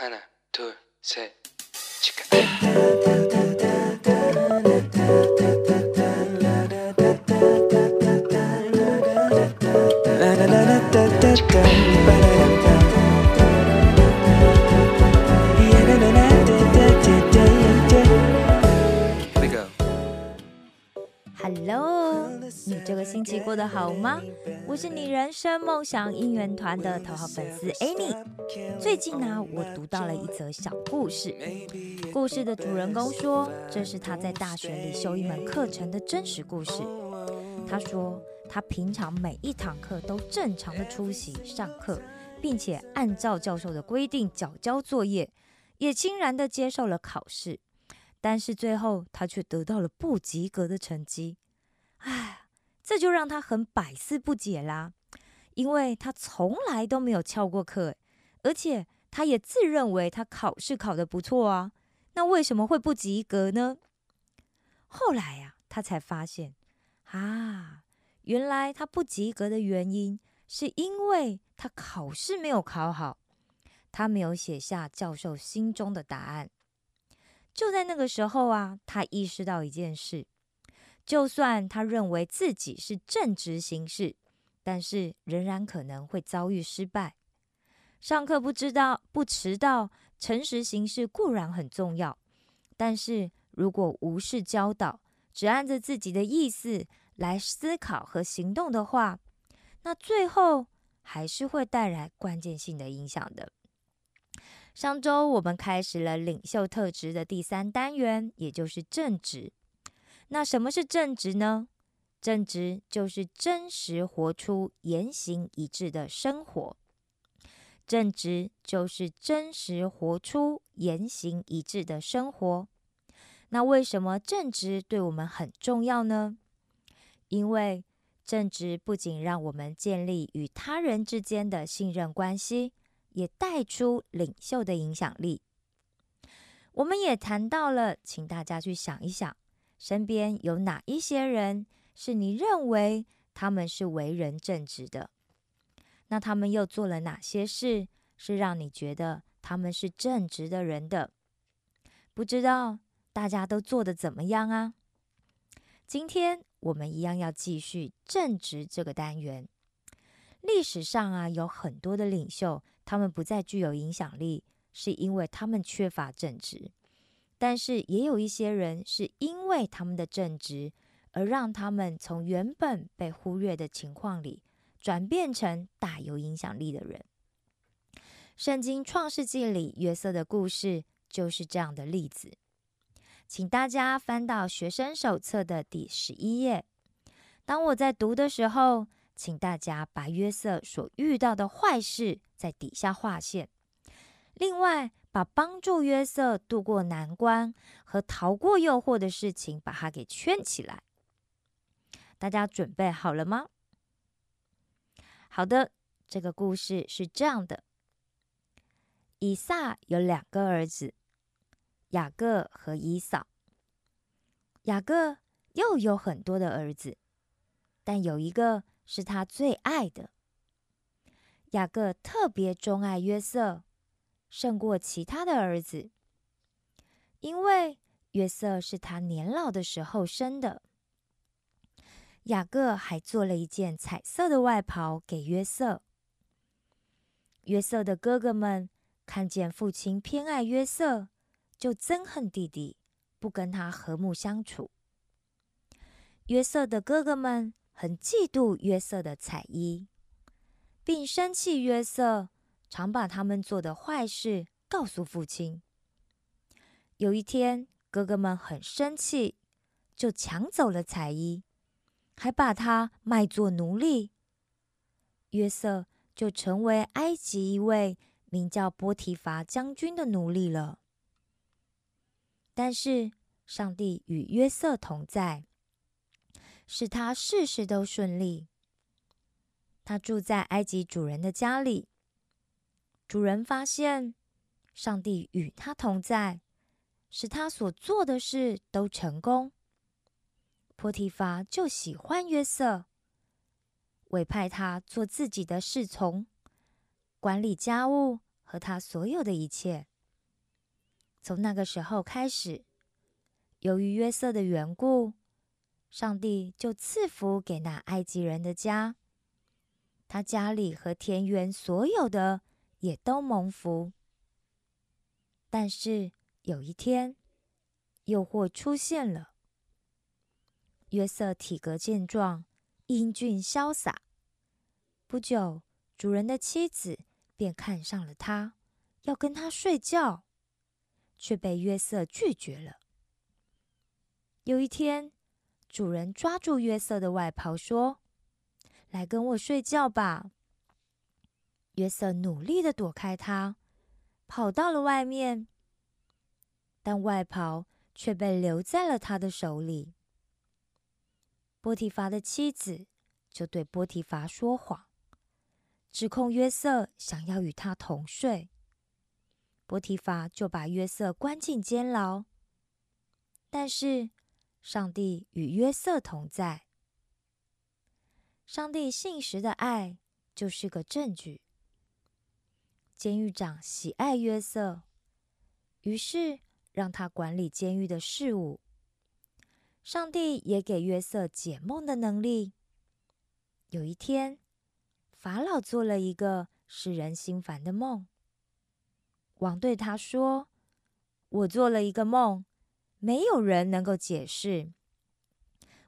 하나, 둘, 셋, 치카. 星期过得好吗？我是你人生梦想应援团的头号粉丝 Annie。最近呢，我读到了一则小故事。故事的主人公说，这是他在大学里修一门课程的真实故事。他说，他平常每一堂课都正常的出席上课，并且按照教授的规定缴交作业，也欣然的接受了考试。但是最后他却得到了不及格的成绩，唉，这就让他很百思不解啦。因为他从来都没有翘过课，而且他也自认为他考试考得不错啊，那为什么会不及格呢？后来呀、他才发现啊，原来他不及格的原因是因为他考试没有考好，他没有写下教授心中的答案。就在那个时候啊，他意识到一件事：就算他认为自己是正直行事，但是仍然可能会遭遇失败。上课不知道不迟到，诚实行事固然很重要，但是如果无视教导，只按着自己的意思来思考和行动的话，那最后还是会带来关键性的影响的。上周我们开始了领袖特质的第三单元，也就是正直。那什么是正直呢？正直就是真实活出言行一致的生活。正直就是真实活出言行一致的生活。那为什么正直对我们很重要呢？因为正直不仅让我们建立与他人之间的信任关系。也带出领袖的影响力。我们也谈到了，请大家去想一想，身边有哪一些人是你认为他们是为人正直的？那他们又做了哪些事，是让你觉得他们是正直的人的？不知道大家都做的怎么样啊？今天我们一样要继续正直这个单元。历史上啊，有很多的领袖。他们不再具有影响力，是因为他们缺乏正直。但是也有一些人是因为他们的正直，而让他们从原本被忽略的情况里，转变成大有影响力的人。圣经创世纪里约瑟的故事就是这样的例子。请大家翻到学生手册的第十一页。当我在读的时候，请大家把约瑟所遇到的坏事在底下划线，另外把帮助约瑟渡过难关和逃过诱惑的事情，把它给圈起来。大家准备好了吗？好的，这个故事是这样的：以撒有两个儿子，雅各和以扫。雅各又有很多的儿子，但有一个。是他最爱的。雅各特别钟爱约瑟，胜过其他的儿子，因为约瑟是他年老的时候生的。雅各还做了一件彩色的外袍给约瑟。约瑟的哥哥们看见父亲偏爱约瑟，就憎恨弟弟，不跟他和睦相处。约瑟的哥哥们。很嫉妒约瑟的彩衣，并生气约瑟常把他们做的坏事告诉父亲。有一天，哥哥们很生气，就抢走了彩衣，还把他卖作奴隶。约瑟就成为埃及一位名叫波提乏将军的奴隶了。但是，上帝与约瑟同在。使他事事都顺利。他住在埃及主人的家里。主人发现上帝与他同在，使他所做的事都成功。波提乏就喜欢约瑟，委派他做自己的侍从，管理家务和他所有的一切。从那个时候开始，由于约瑟的缘故，上帝就赐福给那埃及人的家，他家里和田园所有的也都蒙福。但是有一天，诱惑出现了。约瑟体格健壮，英俊潇洒。不久，主人的妻子便看上了他，要跟他睡觉。却被约瑟拒绝了。有一天，主人抓住约瑟的外袍，说：“来跟我睡觉吧。”约瑟努力的躲开他，跑到了外面，但外袍却被留在了他的手里。波提乏的妻子就对波提乏说谎，指控约瑟想要与他同睡。波提法就把约瑟关进监牢，但是上帝与约瑟同在。上帝信实的爱就是个证据。监狱长喜爱约瑟，于是让他管理监狱的事务。上帝也给约瑟解梦的能力。有一天，法老做了一个使人心烦的梦。王对他说：“我做了一个梦，没有人能够解释。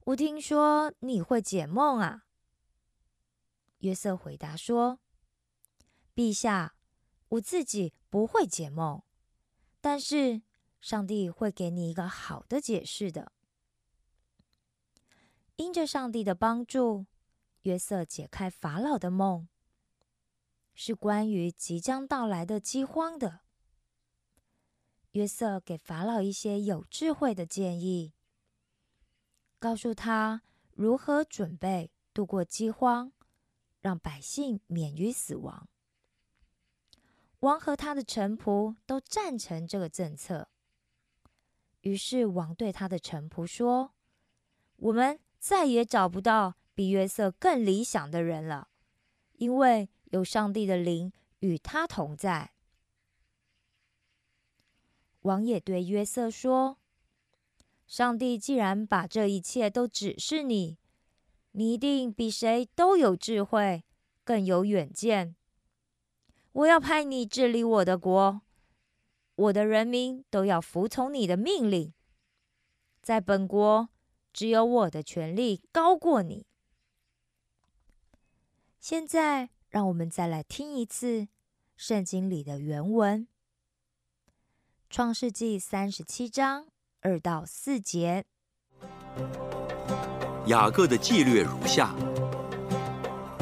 我听说你会解梦啊。”约瑟回答说：“陛下，我自己不会解梦，但是上帝会给你一个好的解释的。”因着上帝的帮助，约瑟解开法老的梦。是关于即将到来的饥荒的。约瑟给法老一些有智慧的建议，告诉他如何准备度过饥荒，让百姓免于死亡。王和他的臣仆都赞成这个政策。于是王对他的臣仆说：“我们再也找不到比约瑟更理想的人了，因为。”有上帝的灵与他同在。王也对约瑟说：“上帝既然把这一切都指示你，你一定比谁都有智慧，更有远见。我要派你治理我的国，我的人民都要服从你的命令。在本国，只有我的权力高过你。现在。”让我们再来听一次圣经里的原文，《创世纪》三十七章二到四节。雅各的纪略如下：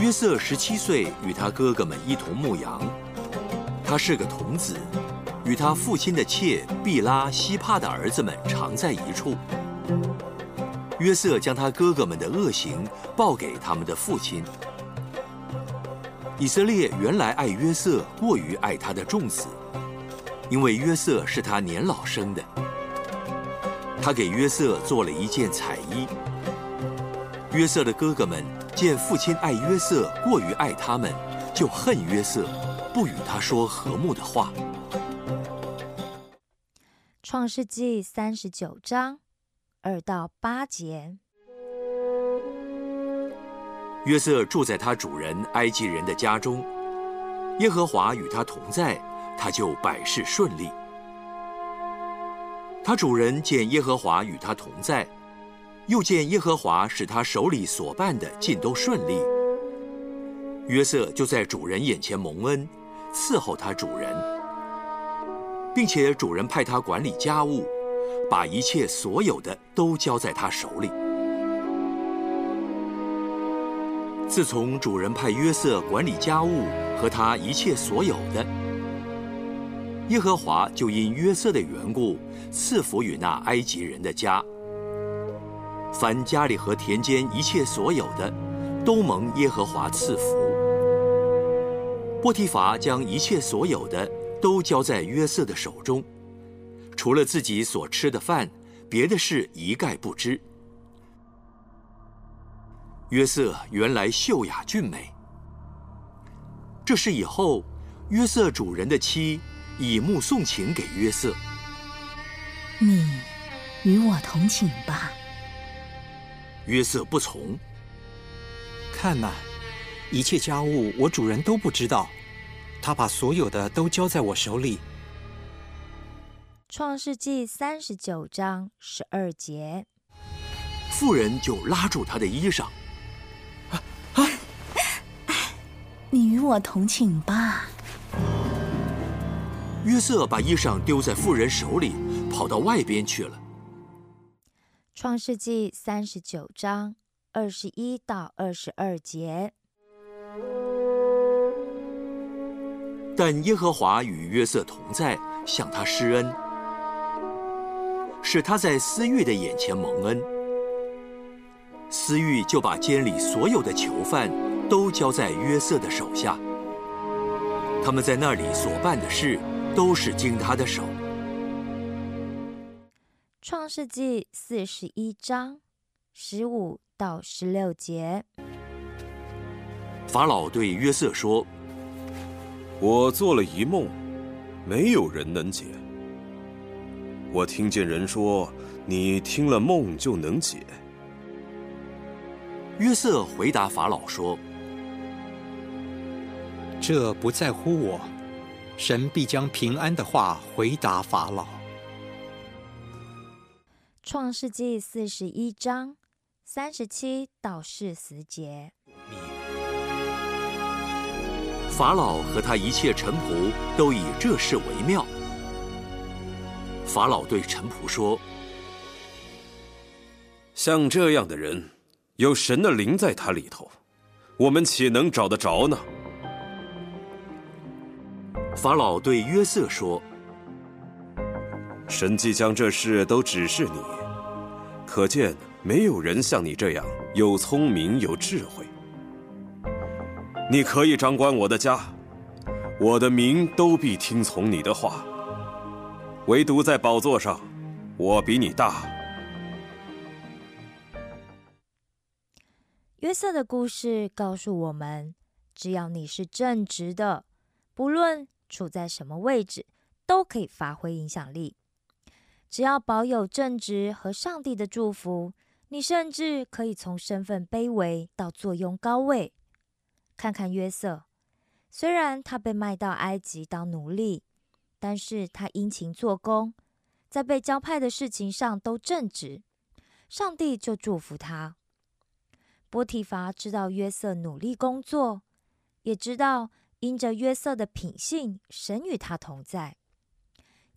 约瑟十七岁，与他哥哥们一同牧羊。他是个童子，与他父亲的妾毕拉、希帕的儿子们常在一处。约瑟将他哥哥们的恶行报给他们的父亲。以色列原来爱约瑟过于爱他的众子，因为约瑟是他年老生的。他给约瑟做了一件彩衣。约瑟的哥哥们见父亲爱约瑟过于爱他们，就恨约瑟，不与他说和睦的话。创世纪三十九章二到八节。约瑟住在他主人埃及人的家中，耶和华与他同在，他就百事顺利。他主人见耶和华与他同在，又见耶和华使他手里所办的尽都顺利，约瑟就在主人眼前蒙恩，伺候他主人，并且主人派他管理家务，把一切所有的都交在他手里。自从主人派约瑟管理家务和他一切所有的，耶和华就因约瑟的缘故赐福与那埃及人的家。凡家里和田间一切所有的，都蒙耶和华赐福。波提乏将一切所有的都交在约瑟的手中，除了自己所吃的饭，别的事一概不知。约瑟原来秀雅俊美。这事以后，约瑟主人的妻以目送情给约瑟。你与我同寝吧。约瑟不从。看呐，一切家务我主人都不知道，他把所有的都交在我手里。创世纪三十九章十二节，妇人就拉住他的衣裳。你与我同寝吧。约瑟把衣裳丢在妇人手里，跑到外边去了。创世纪三十九章二十一到二十二节，但耶和华与约瑟同在，向他施恩，使他在私欲的眼前蒙恩。私欲就把监里所有的囚犯都交在约瑟的手下，他们在那里所办的事，都是经他的手。创世纪四十一章十五到十六节，法老对约瑟说：“我做了一梦，没有人能解。我听见人说，你听了梦就能解。”约瑟回答法老说：“这不在乎我，神必将平安的话回答法老。”创世纪四十一章三十七到四十节，法老和他一切臣仆都以这事为妙。法老对臣仆说：“像这样的人。”有神的灵在他里头，我们岂能找得着呢？法老对约瑟说：“神既将这事都指示你，可见没有人像你这样有聪明有智慧。你可以掌管我的家，我的民都必听从你的话。唯独在宝座上，我比你大。”约瑟的故事告诉我们：只要你是正直的，不论处在什么位置，都可以发挥影响力。只要保有正直和上帝的祝福，你甚至可以从身份卑微到坐拥高位。看看约瑟，虽然他被卖到埃及当奴隶，但是他殷勤做工，在被交派的事情上都正直，上帝就祝福他。波提乏知道约瑟努力工作，也知道因着约瑟的品性，神与他同在，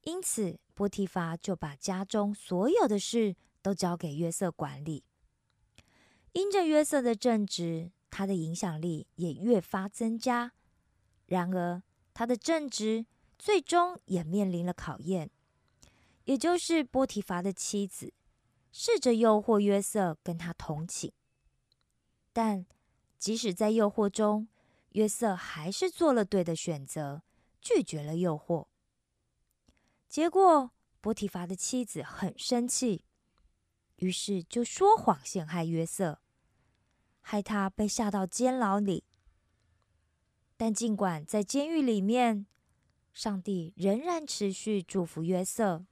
因此波提乏就把家中所有的事都交给约瑟管理。因着约瑟的正直，他的影响力也越发增加。然而，他的正直最终也面临了考验，也就是波提乏的妻子试着诱惑约瑟跟他同寝。但即使在诱惑中，约瑟还是做了对的选择，拒绝了诱惑。结果，波提乏的妻子很生气，于是就说谎陷害约瑟，害他被下到监牢里。但尽管在监狱里面，上帝仍然持续祝福约瑟。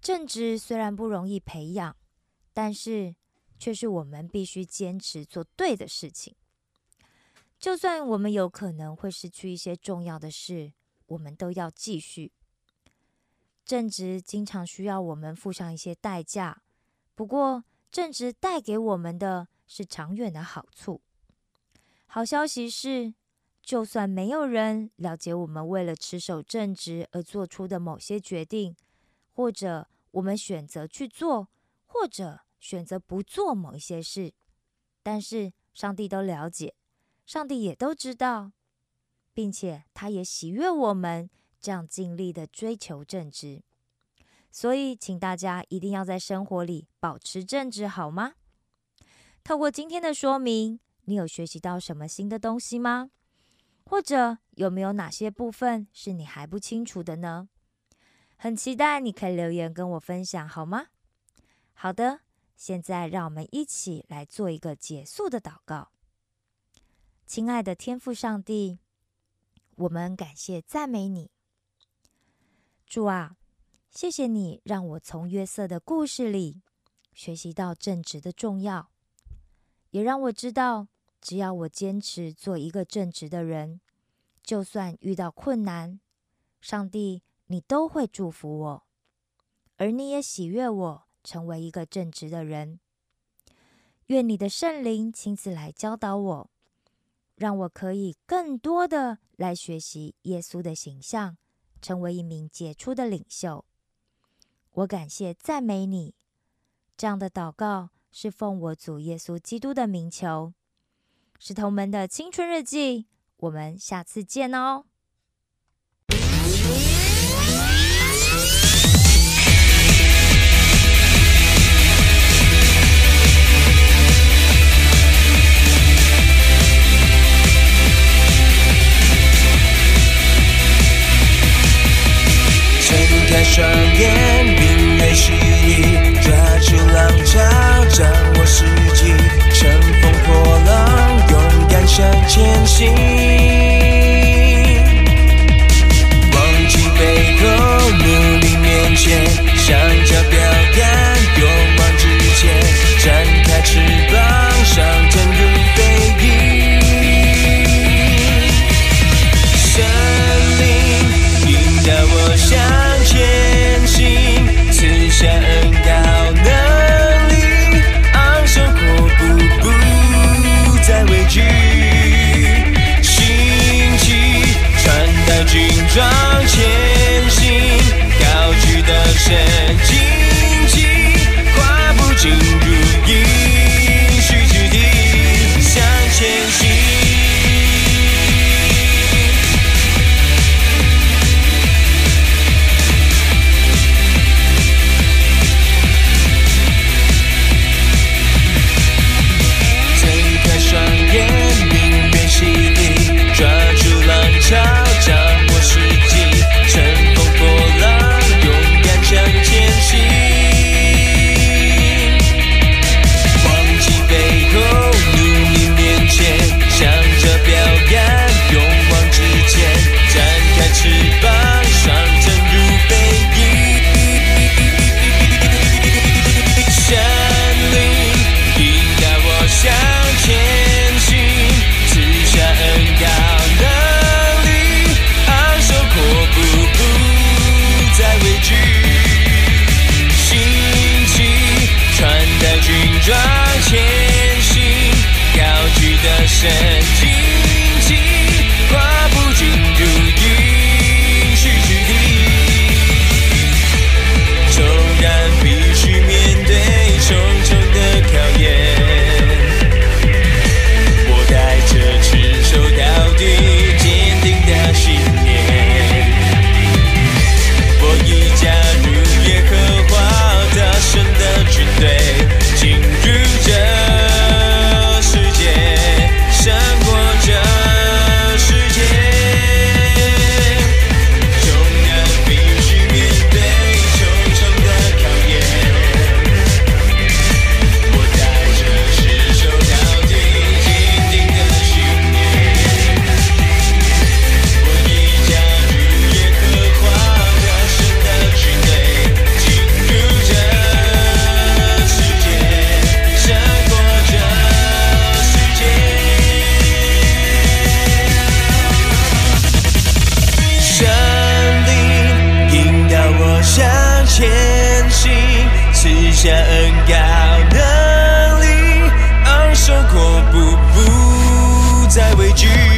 正直虽然不容易培养，但是。却是我们必须坚持做对的事情，就算我们有可能会失去一些重要的事，我们都要继续。正直经常需要我们付上一些代价，不过正直带给我们的是长远的好处。好消息是，就算没有人了解我们为了持守正直而做出的某些决定，或者我们选择去做，或者。选择不做某一些事，但是上帝都了解，上帝也都知道，并且他也喜悦我们这样尽力的追求正直。所以，请大家一定要在生活里保持正直，好吗？透过今天的说明，你有学习到什么新的东西吗？或者有没有哪些部分是你还不清楚的呢？很期待你可以留言跟我分享，好吗？好的。现在，让我们一起来做一个结束的祷告。亲爱的天父上帝，我们感谢赞美你，主啊，谢谢你让我从约瑟的故事里学习到正直的重要，也让我知道，只要我坚持做一个正直的人，就算遇到困难，上帝你都会祝福我，而你也喜悦我成为一个正直的人。愿你的圣灵亲自来教导我。让我可以更多的来学习耶稣的形象，成为一名杰出的领袖。我感谢赞美你，这样的祷告是奉我主耶稣基督的名求。石头们的青春日记，我们下次见哦。转眼，冰月是你。innocent you.